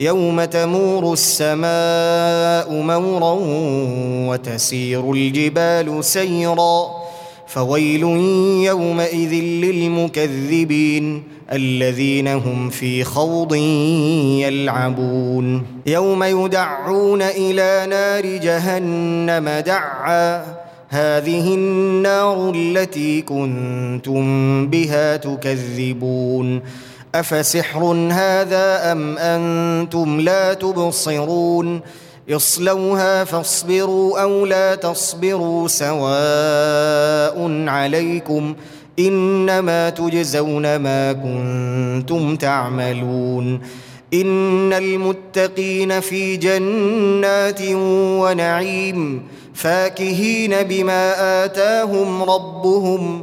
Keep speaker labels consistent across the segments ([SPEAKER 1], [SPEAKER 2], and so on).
[SPEAKER 1] يوم تمور السماء مورا وتسير الجبال سيرا فويل يومئذ للمكذبين الذين هم في خوض يلعبون. يوم يدعون إلى نار جهنم دعا. هذه النار التي كنتم بها تكذبون. افسحر هذا ام أنتم لا تبصرون اصلوها فاصبروا أو لا تصبروا سواء عليكم انما تجزون ما كنتم تعملون ان المتقين في جنات ونعيم فاكهين بما اتاهم ربهم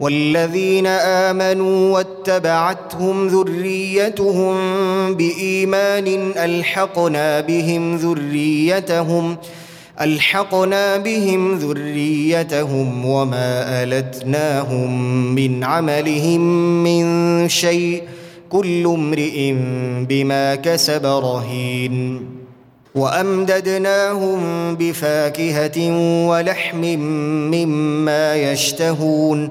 [SPEAKER 1] والذين آمنوا واتبعتهم ذريتهم بإيمان ألحقنا بهم ذريتهم ألحقنا بهم ذريتهم وما ألتناهم من عملهم من شيء كل امرئ بما كسب رهين. وأمددناهم بفاكهة ولحم مما يشتهون.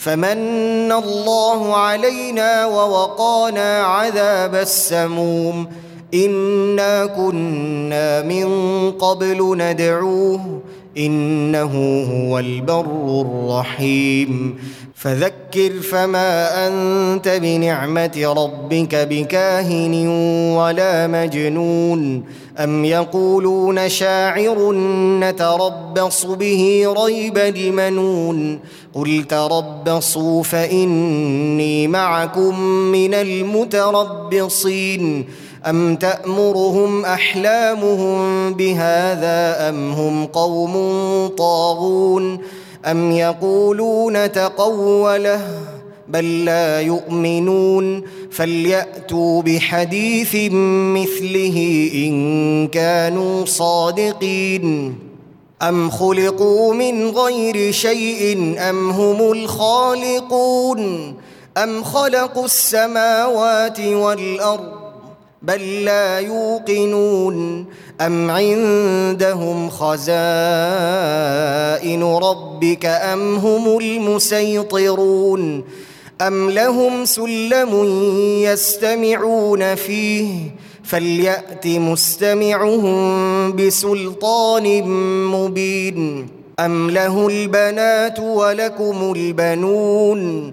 [SPEAKER 1] فمن الله علينا ووقانا عذاب السموم. إنا كنا من قبل ندعوه إنه هو البر الرحيم. فذكر فما أنت بنعمة ربك بكاهن ولا مجنون. أم يقولون شاعر نتربص به ريب المنون. قل تربصوا فإني معكم من المتربصين. ام تامرهم احلامهم بهذا ام هم قوم طاغون ام يقولون تقوله بل لا يؤمنون فلياتوا بحديث مثله ان كانوا صادقين ام خلقوا من غير شيء ام هم الخالقون ام خلقوا السماوات والارض بل لا يوقنون أم عندهم خزائن ربك أم هم المسيطرون أم لهم سلم يستمعون فيه فليأت مستمعهم بسلطان مبين أم له البنات ولكم البنون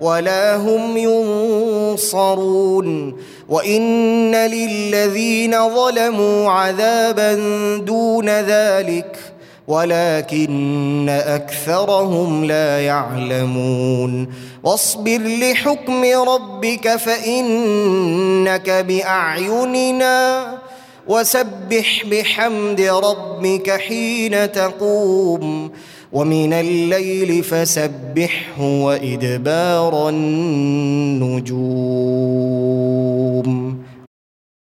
[SPEAKER 1] ولا هم ينصرون. وإن للذين ظلموا عذابا دون ذلك ولكن أكثرهم لا يعلمون. واصبر لحكم ربك فإنك بأعيننا. وسبح بحمد ربك حين تقوم ومن الليل فسبحه وإدبار النجوم.